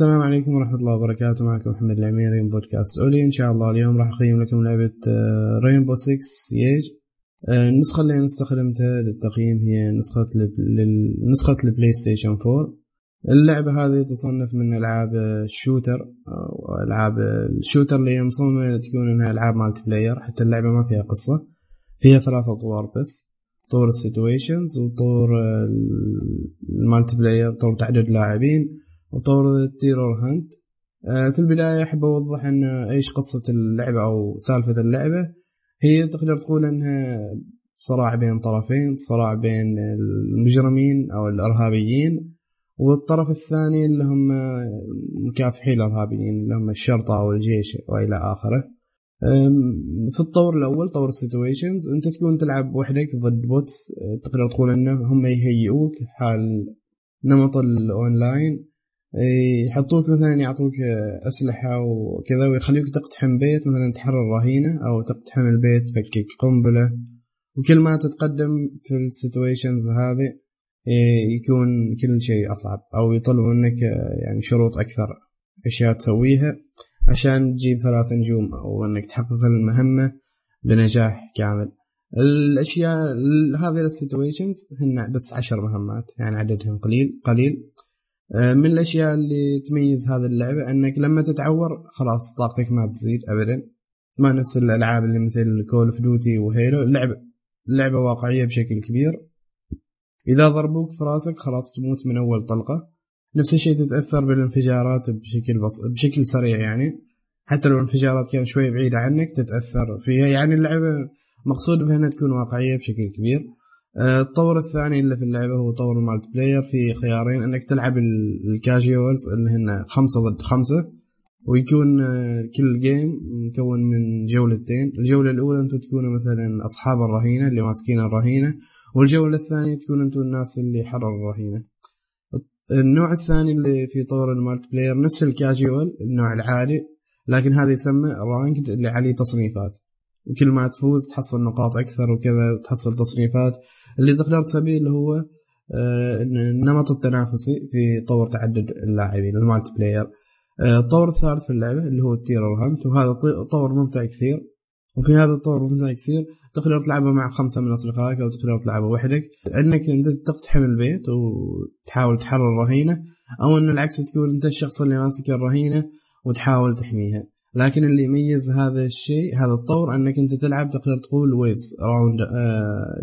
السلام عليكم ورحمة الله وبركاته. معكم محمد العميري من podcast Oly إن شاء الله اليوم راح أقيم لكم لعبة Rainbow 6 Siege النسخة اللي استخدمتها للتقييم هي نسخة نسخة ال PlayStation 4 اللعبة هذه تصنف من ألعاب ال shooter أو ألعاب ال shooter اللي مصممة تكون إنها ألعاب multiplayer حتى اللعبة ما فيها قصة. فيها ثلاثة أطوار بس طور ال situations وطور ال multiplayer طور تعدد لاعبين. وطور ال terror hunt آه، في البداية أحب أوضح أن إيش قصة اللعبة أو سالفة اللعبة. هي تقدر تقول أنها صراع بين طرفين صراع بين المجرمين أو الإرهابيين والطرف الثاني اللي هم مكافحين الإرهابيين اللي هم الشرطة أو الجيش وإلى آخره. في الطور الأول طور ال situations أنت تكون تلعب وحدك ضد bots آه، تقدر تقول أنه هم يهيئوك حال نمط الأونلاين يحطوك مثلا يعطوك أسلحة وكذا ويخليك تقتحم بيت مثلا تحرر رهينة أو تقتحم البيت تفكك قنبلة. وكل ما تتقدم في ال situations هذه يكون كل شيء أصعب أو يطلبوا منك يعني شروط أكثر أشياء تسويها عشان تجيب ثلاث نجوم أو أنك تحقق المهمة بنجاح كامل. الأشياء هذه ال situations هن بس عشر مهمات يعني عددهم قليل قليل. آه، من الأشياء اللي تميز هذه اللعبة أنك لما تتعور خلاص طاقتك ما بتزيد ابدا. ما نفس الألعاب اللي مثل Call of Duty و Halo اللعبه اللعبه واقعية بشكل كبير. إذا ضربوك في راسك خلاص تموت من أول طلقة. نفس الشيء تتأثر بالانفجارات بشكل بص... بشكل سريع يعني. حتى لو الانفجارات كانت شوي بعيدة عنك تتأثر فيها. يعني اللعبة مقصود بها إنها تكون واقعية بشكل كبير. آه، الطور الثاني اللي في اللعبة هو طور ال multiplayer في خيارين إنك تلعب ال casuals اللي هن خمسة ضد خمسة ويكون آه، كل game مكون من جولتين. الجولة الأولى أنتم تكونوا مثلا أصحاب الرهينة اللي ماسكين الرهينة والجولة الثانية تكون أنتم الناس اللي حرروا الرهينة. النوع الثاني اللي في طور ال multiplayer نفس الكاجوال النوع العالي لكن هذا يسمى ranked اللي عليه تصنيفات. وكل ما تفوز تحصل نقاط أكثر وكذا وتحصل تصنيفات. اللي تسويه اللي هو آه، النمط التنافسي في طور تعدد اللاعبين ال multiplayer. آه، الطور الثالث في اللعبة اللي هو ال terror hunt وهذا طور ممتع كثير. وفي هذا الطور ممتع كثير تقدر تلعبه مع خمسة من أصدقائك أو تقدر تلعبه وحدك. أنك تقتحم البيت وتحاول تحرر الرهينة أو أن العكس تكون أنت الشخص اللي ماسك الرهينة وتحاول تحميها. لكن اللي يميز هذا الشيء هذا الطور أنك أنت تلعب تقدر تقول waves round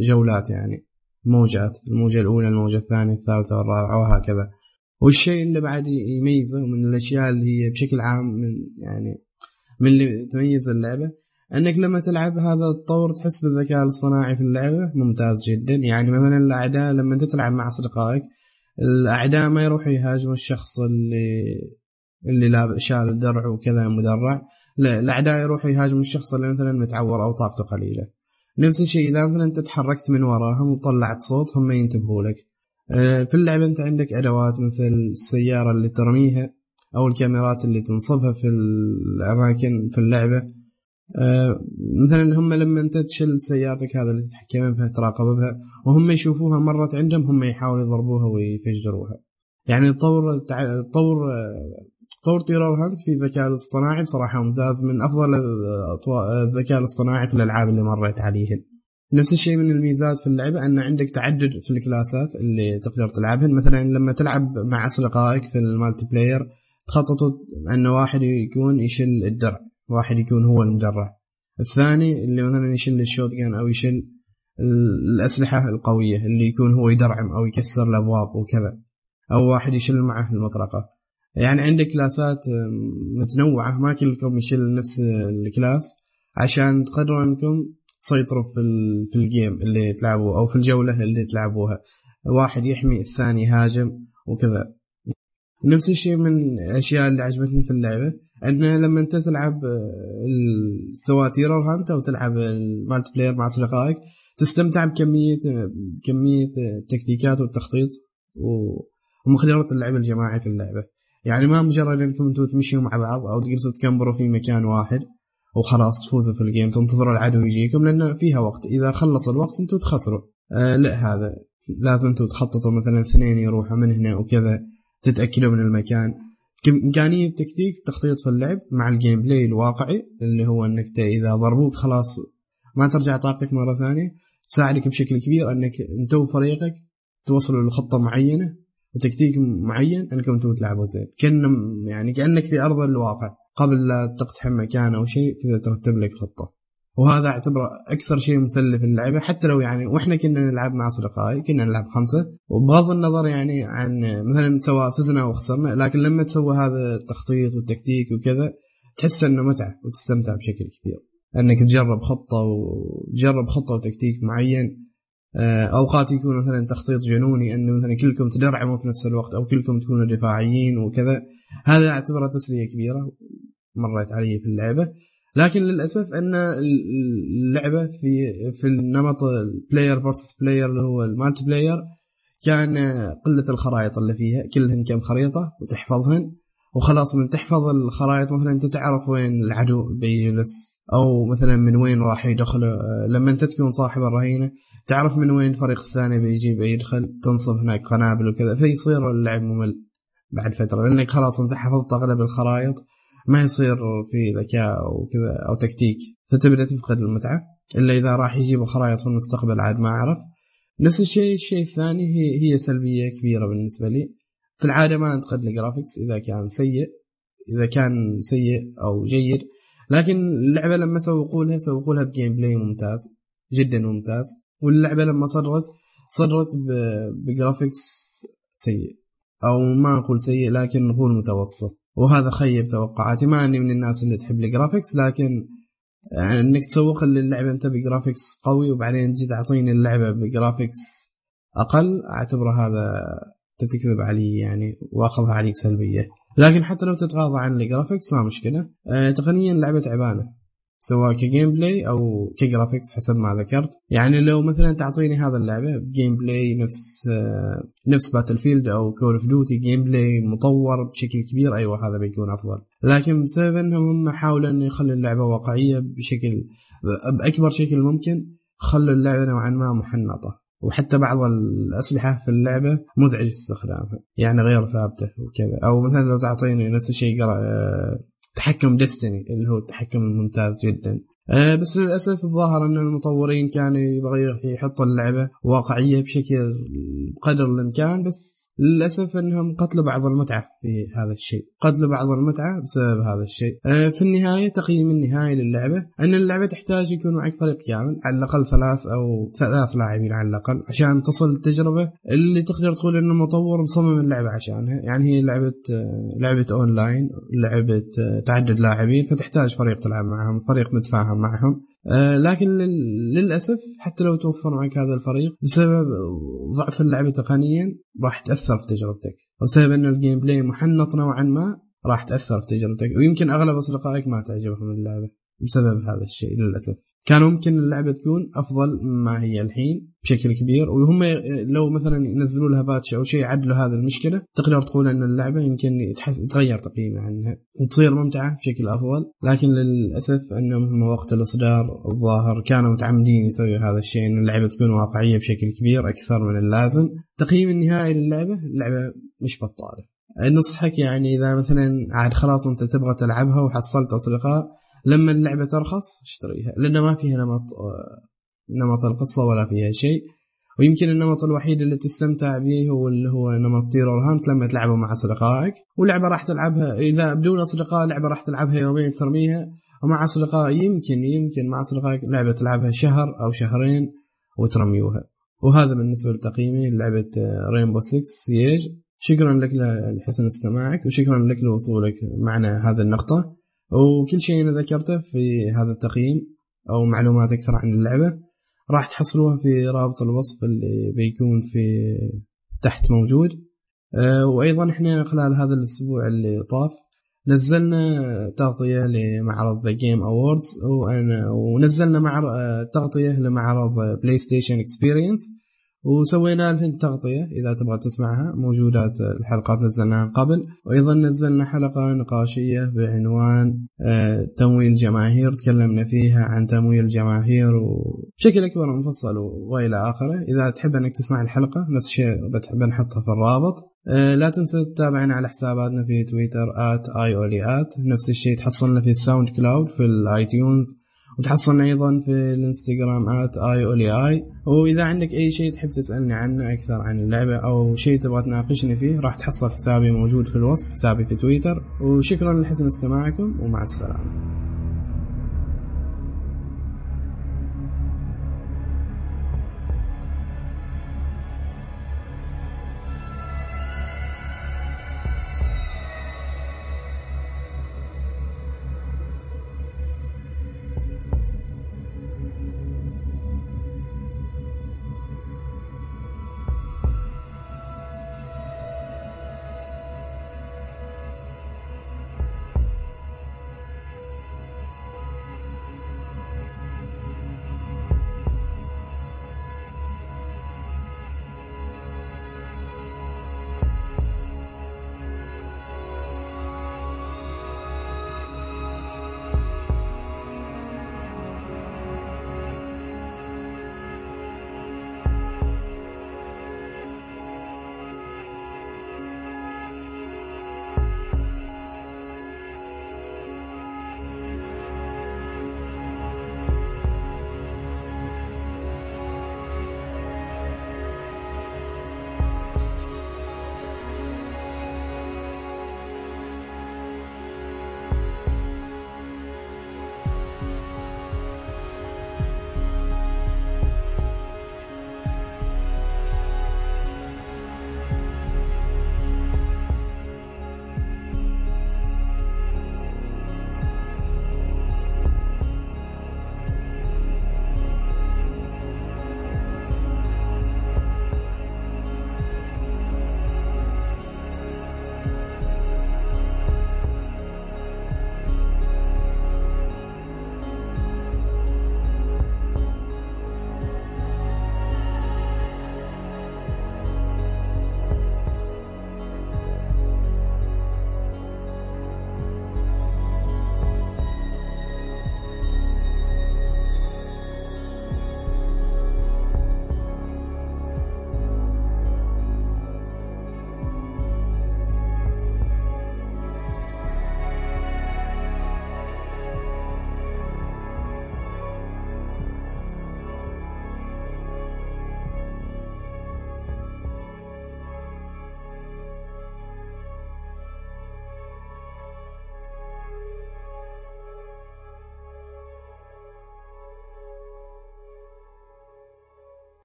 جولات يعني موجات الموجة الأولى الموجة الثانية الثالثة والرابعة وهكذا. والشيء اللي بعد يميزه من الأشياء اللي هي بشكل عام من يعني من اللي تميز اللعبة أنك لما تلعب هذا الطور تحس بالذكاء الاصطناعي في اللعبة ممتاز جدا. يعني مثلا الأعداء لما أنت تلعب مع أصدقائك الأعداء ما يروحوا يهاجموا الشخص اللي اللي لابس شال درع وكذا مدرع. لا الأعداء يروحوا يهاجموا الشخص اللي مثلا متعور أو طاقته قليلة. نفس الشيء إذا مثلا أنت تحركت من وراهم وطلعت صوت هم ينتبهوا لك. آه، في اللعبة أنت عندك أدوات مثل السيارة اللي ترميها أو الكاميرات اللي تنصبها في الأماكن في اللعبة. آه، مثلا هم لما أنت تشل سيارتك هذا اللي تتحكم بها تراقب بها وهم يشوفوها مرت عندهم هم يحاولوا يضربوها ويفجروها. يعني تطور تطور طور terror hunt في الذكاء الاصطناعي بصراحة ممتاز من أفضل الذكاء الاصطناعي في الألعاب اللي مريت عليهن نفس الشيء من الميزات في اللعبة أن عندك تعدد في ال class ات اللي تقدر تلعبهن. مثلا لما تلعب مع أصدقائك في ال multiplayer تخططوا أن واحد يكون يشيل الدرع واحد يكون هو المدرع. الثاني اللي مثلا يشيل ال shot أو يشيل الأسلحة القوية اللي يكون هو يدرعم أو يكسر الأبواب وكذا. أو واحد يشيل معه المطرقة. يعني عندك class ات متنوعة ما كلكم يشيل نفس ال class عشان تقدروا انكم تسيطروا في في ال game اللي تلعبوه أو في الجولة اللي تلعبوها. واحد يحمي الثاني يهاجم وكذا. نفس الشيء من الاشياء اللي عجبتني في اللعبة أن لما أنت تلعب سواء terror hunt أو تلعب ال multiplayer مع أصدقائك تستمتع بكمية كمية التكتيكات والتخطيط ومقدرة اللعب الجماعي في اللعبة. يعني ما مجرد انكم أنتم تمشوا مع بعض أو تجلسوا تكمبروا في مكان واحد وخلاص تفوزوا في ال game تنتظروا العدو يجيكم لأن فيها وقت. إذا خلص الوقت أنتم تخسروا. آه لا هذا لازم أنتم تخططوا مثلا اثنين يروحوا من هنا وكذا تتأكدوا من المكان. إمكانية تكتيك تخطيط في اللعب مع ال gameplay الواقعي؟ اللي هو أنك إذا ضربوك خلاص ما ترجع طاقتك مرة ثانية تساعدك بشكل كبير أنك أنت وفريقك توصلوا لخطة معينة وتكتيك معين أنكم تلعبوا زين. كأن يعني كأنك في أرض الواقع. قبل لا تقتحم مكان أو شيء كذا ترتب لك خطة. وهذا أعتبره أكثر شيء مسلي في اللعبة. حتى لو يعني وإحنا كنا نلعب مع أصدقائي كنا نلعب خمسة. وبغض النظر يعني عن مثلا سواء فزنا أو خسرنا لكن لما تسوي هذا التخطيط والتكتيك وكذا تحس إنه متعة وتستمتع بشكل كبير. إنك تجرب خطة وتجرب خطة وتكتيك معين. أوقات يكون مثلا تخطيط جنوني انه مثلا كلكم تدرعموا في نفس الوقت أو كلكم تكونوا دفاعيين وكذا. هذا اعتبره تسلية كبيرة مريت علي في اللعبة. لكن للأسف أن اللعبة في في النمط ال player versus player اللي هو ال multiplayer كان قلة الخرائط اللي فيها كلهن كم خريطة وتحفظهن. وخلاص من تحفظ الخرائط مثلا أنت تعرف وين العدو بيجلس أو مثلا من وين راح يدخل لما أنت تكون صاحب الرهينة تعرف من وين الفريق الثاني بيجي بيدخل تنصب هناك قنابل وكذا فيصير اللعب ممل بعد فترة لأنك خلاص أنت حفظت أغلب الخرائط ما يصير في ذكاء أو كذا أو تكتيك فتبدأ تفقد المتعة إلا إذا راح يجيبوا خرائط في المستقبل عاد ما أعرف. نفس الشيء الشيء الثاني هي هي سلبية كبيرة بالنسبة لي. في العادة ما انتقد ال graphics إذا كان سيء إذا كان سيء أو جيد. لكن اللعبة لما سوقوا لها سوقوا لها ب gameplay ممتاز جدا ممتاز. واللعبة لما صدرت صدرت ب graphics سيء. أو ما نقول سيء لكن نقول متوسط. وهذا خيب توقعاتي. ما أني من الناس اللي تحب ال graphics لكن إنك تسوق للعبه أنت ب graphics قوي وبعدين تجي تعطيني اللعبة ب graphics أقل أعتبره هذا تكذب علي يعني وأخذها عليك سلبية. لكن حتى لو تتغاضى عن ال graphics ما مشكلة. أه تقنيا لعبة تعبانه سواء ك gameplay أو ك graphics حسب ما ذكرت. يعني لو مثلا تعطيني هذا اللعبة ب gameplay نفس آه، نفس Battlefield أو Call of Duty gameplay مطور بشكل كبير أيوه هذا بيكون أفضل. لكن بسبب انهم هم حاولوا إنه يخلوا اللعبة واقعية بشكل بأكبر شكل ممكن خلوا اللعبة نوعا ما محنطة. وحتى بعض الأسلحة في اللعبة مزعج استخدامها. يعني غير ثابتة وكذا. أو مثلا لو تعطيني نفس الشيء آه، تحكم ديستني اللي هو التحكم الممتاز جدا. بس للأسف الظاهر أن المطورين كانوا يبغوا يحطوا اللعبة واقعية بشكل قدر الإمكان بس للأسف أنهم قتلوا بعض المتعة في هذا الشيء. قتلوا بعض المتعة بسبب هذا الشيء. آه، في النهاية تقييم النهائي للعبة. أن اللعبة تحتاج يكون معك فريق كامل على الأقل ثلاث أو ثلاث لاعبين على الأقل عشان تصل التجربة اللي تقدر تقول أن المطور مصمم اللعبة عشانها. يعني هي لعبة آه، لعبة أونلاين لعبة آه، تعدد لاعبين فتحتاج فريق تلعب معهم فريق متفاهم معهم. آه، لكن للأسف حتى لو توفر معك هذا الفريق بسبب ضعف اللعبه تقنيا راح تأثر في تجربتك. وبسبب أن ال gameplay محنط نوعا ما راح تأثر في تجربتك. ويمكن أغلب أصدقائك ما تعجبهم اللعبة بسبب هذا الشيء للأسف. كان ممكن اللعبة تكون أفضل مما هي الحين بشكل كبير وهم لو مثلا ينزلوا لها patch أو شيء يعدلوا هذه المشكلة تقدر تقول إن اللعبة يمكن يتحس يتغير تقييمها عنها وتصير ممتعة بشكل أفضل لكن للأسف إنهم وقت الإصدار الظاهر كانوا متعمدين يسوي هذا الشيء إن اللعبة تكون واقعية بشكل كبير أكثر من اللازم. تقييم النهائي للعبة اللعبة مش بطالة. نصحك يعني إذا مثلا عاد خلاص أنت تبغى تلعبها وحصلت أصدقاء لما اللعبة ترخص اشتريها لأن ما فيها نمط نمط القصة ولا فيها شيء. ويمكن النمط الوحيد اللي تستمتع به هو اللي هو نمط تيرور هانت لما تلعبه مع أصدقائك. ولعبة راح تلعبها إذا بدون أصدقاء لعبة راح تلعبها يومين ترميها. ومع أصدقاء يمكن يمكن مع أصدقائك لعبة تلعبها شهر أو شهرين وترميوها. وهذا بالنسبة لتقييمي لعبة رينبو 6 سيج شكرا لك لحسن استماعك وشكرا لك لوصولك معنا هذه النقطة. وكل شيء أنا ذكرته في هذا التقييم أو معلومات أكثر عن اللعبة راح تحصلوها في رابط الوصف اللي بيكون في تحت موجود. أه وأيضا إحنا خلال هذا الأسبوع اللي طاف نزلنا تغطية لمعرض The Game Awards ونزلنا مع تغطية لمعرض PlayStation Experience وسوينا لهن تغطية إذا تبغى تسمعها موجودات الحلقات نزلناها قبل وأيضا نزلنا حلقة نقاشية بعنوان آه، تمويل الجماهير تكلمنا فيها عن تمويل الجماهير وبشكل أكبر ومفصل وإلى آخره. إذا تحب أنك تسمع الحلقة نفس الشيء بنحطها في الرابط. آه، لا تنسى تتابعنا على حساباتنا في تويتر أوليات نفس الشيء تحصلنا في ال SoundCloud في ال iTunes وتحصلنا أيضا في الإنستغرام at اي اولي اي وإذا عندك أي شيء تحب تسألني عنه أكثر عن اللعبة أو شيء تبغى تناقشني فيه راح تحصل حسابي موجود في الوصف حسابي في تويتر. وشكرا لحسن استماعكم ومع السلامة.